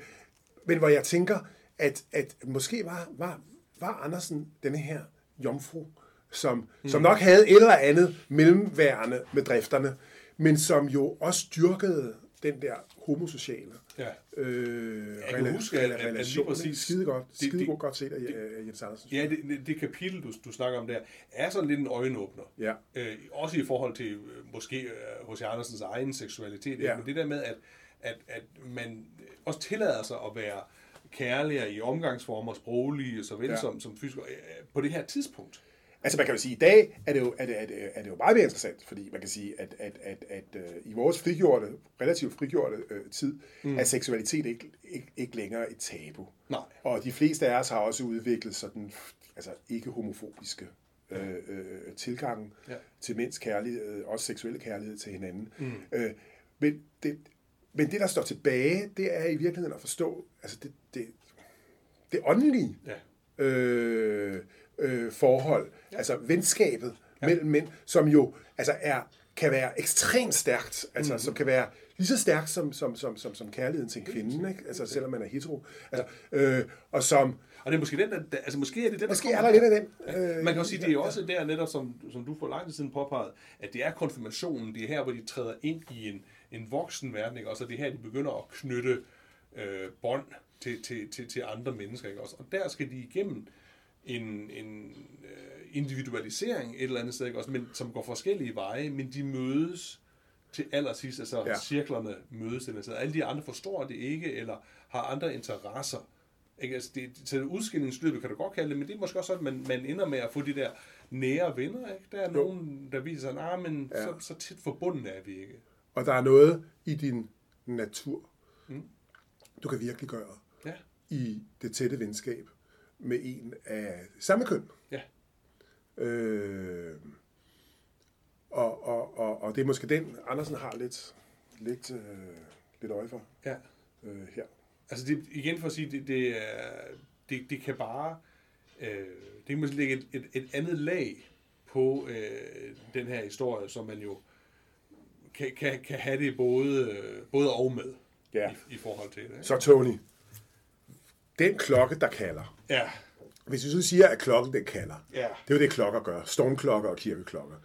men hvor jeg tænker, at, at måske var, var, var Andersen denne her jomfru, som, mm. som nok havde et eller andet mellemværende med drifterne, men som jo også dyrkede den der homosociale Ja. øh, Jeg kan huske, at- at- at lige præcis- Skide godt, det- skide det- godt, set af, Jens Andersen. Ja, det, det, kapitel, du, du snakker om der, er sådan lidt en øjenåbner. Ja. Øh, også i forhold til øh, måske øh, H.C. Andersens egen seksualitet. Ja. Men det der med, at, at, at man også tillader sig at være kærligere i omgangsformer, sproglige, såvel Ja. ja. som, som fysisk, øh, på det her tidspunkt. Altså man kan jo sige, at i dag er det jo, er det, er det, er det jo meget mere interessant, fordi man kan sige, at, at, at, at uh, i vores frigjorte, relativt frigjorte uh, tid, mm. er seksualitet ikke, ikke, ikke længere et tabu. Nej. Og de fleste af os har også udviklet sådan, altså ikke homofobiske øh, øh, tilgange Ja. til mænds kærlighed, øh, også seksuelle kærlighed til hinanden. Mm. Øh, men, det, men det, der står tilbage, det er i virkeligheden at forstå, altså det, det, det åndelige Ja. øh, øh, forhold, ja. altså venskabet ja. mellem mænd, som jo altså er, kan være ekstremt stærkt, altså mm-hmm. som kan være lige så stærkt som, som, som, som, som kærligheden til en kvinde, ikke? altså selvom man er hetero, altså, øh, og som, Og det er måske den, der, altså måske er det den, måske der er der lidt af den. Ja. Man kan også sige, det er jo også der netop, som, som du for lang tid siden påpegede, at det er konfirmationen, det er her, hvor de træder ind i en, en voksen verden, ikke? Og det er her, de begynder at knytte øh, bånd til, til, til, til andre mennesker, ikke? Også, og der skal de igennem en, en øh, individualisering et eller andet sted, ikke? Også, men, som går forskellige veje, men de mødes til allersidst, altså Ja. cirklerne mødes til sted. Alle de andre forstår det ikke, eller har andre interesser. Ikke? Altså det, så udskillingsløbet kan du godt kalde det, men det er måske også sådan, at man, man ender med at få de der nære venner. Ikke? Der er Jo. nogen, der viser sig, at men Ja. så, så tæt forbundet er vi ikke. Og der er noget i din natur, mm. du kan virkelig gøre Ja, i det tætte venskab med en af samme køn. ja, Øh, og, og, og, og det er måske den, Andersen har lidt, lidt, øh, lidt øje for ja. øh, her. Altså det, igen for at sige, det, det, er, det, det kan bare, øh, det kan måske lægge et, et, et andet lag på øh, den her historie, som man jo kan, kan, kan have det både, øh, både og med Ja. i, i forhold til det. ikke? Så Tony, den klokke, der kalder. Ja, Hvis vi så siger, at klokken den kalder, Ja. det er jo det, klokker gør. Stormklokker og kirkeklokker.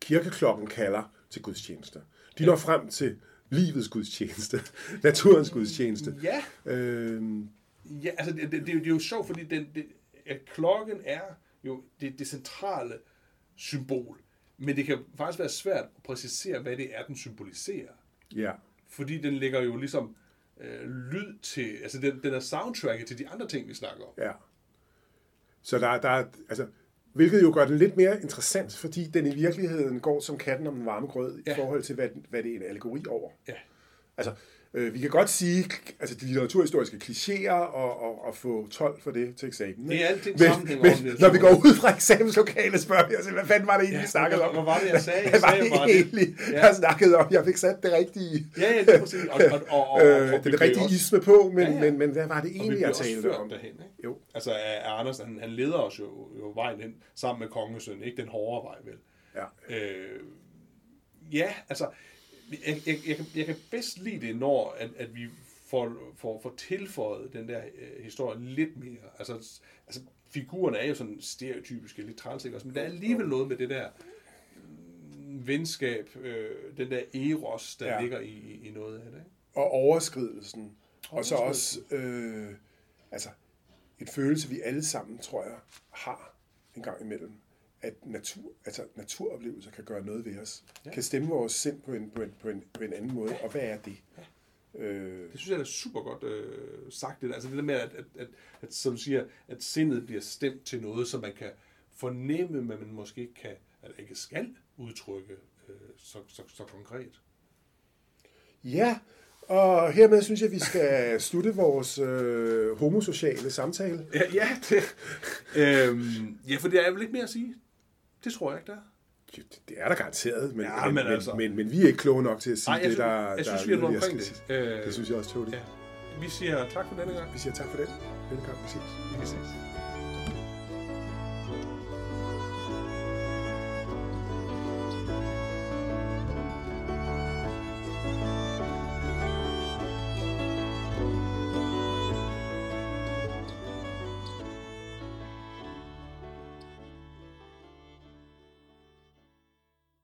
Kirkeklokken kalder til gudstjeneste. De når frem til, livets gudstjeneste, naturens gudstjeneste. Ja, Øhm, ja altså det, det, det, er jo- det er jo sjovt, fordi den, det, at klokken er jo det, det centrale symbol. Men det kan faktisk være svært at præcisere, hvad det er, den symboliserer. ja, Fordi den lægger jo ligesom øh, lyd til, altså den, den er soundtracket til de andre ting, vi snakker om. ja. Så der, der er, altså, hvilket jo gør den lidt mere interessant, fordi den i virkeligheden går som katten om den varme grød Ja. i forhold til, hvad, hvad det er en allegori over. Ja. Altså, øh, vi kan godt sige, altså de litteraturhistoriske klichéer og, og, og få 12 for det til eksamen. Det er alting men, sammenhænger men, om det, når vi går ud fra eksamenslokalet, spørger vi os, hvad fanden var det egentlig, vi snakkede om? Hvad var det, jeg sagde? Jeg Hvad var det bare det. egentlig, Ja. jeg snakkede om? Jeg fik sat det rigtige, Ja, ja, det er præcis. Og, og, og, og, øh, og det rigtige isme på, men, Ja, ja. men, men hvad var det egentlig, jeg talte om? derhen, ikke? Jo. Altså, Anders, han, han leder os jo, jo vejen hen sammen med kongesøn, ikke den hårde vej, vel? Ja. Øh, ja, altså, jeg, jeg, jeg, kan- jeg kan bedst lide det, når at, at vi får, får, får tilføjet den der øh, historie lidt mere. Altså, altså, figurerne er jo sådan stereotypiske, lidt træls, ikke også? Men der er alligevel noget med det der mm, venskab, øh, den der eros, der Ja. ligger i, i- noget af det, ikke? Og overskridelsen. Og så også, øh, altså, en følelse, vi alle sammen, tror jeg, har en gang imellem, at natur, altså, naturoplevelser kan gøre noget ved os. Ja. Ja. Kan stemme vores sind på en, på en, på en, på en anden måde. Og hvad er det? Øh, Det synes jeg er super godt øh, sagt. Det, der. altså det der med, at, at, at, at, som du siger, at sindet bliver stemt til noget, som man kan fornemme, men man måske ikke kan, eller ikke skal udtrykke øh, så, så, så konkret. ja, og hermed synes jeg, vi skal slutte vores øh, homosociale samtale. Ja, ja, det, øhm, ja, for det er vel ikke mere at sige. Det tror jeg ikke, der er. Det- er der garanteret, men, Ja, men, men altså- men, men vi er ikke kloge nok til at sige Nej, jeg det, der, jeg der synes vi er yderligere omkring det. Øh, Det synes jeg også, Tony. ja. Vi siger tak for denne gang. Vi siger tak for det. Velkommen. Vi ses. Vi ses.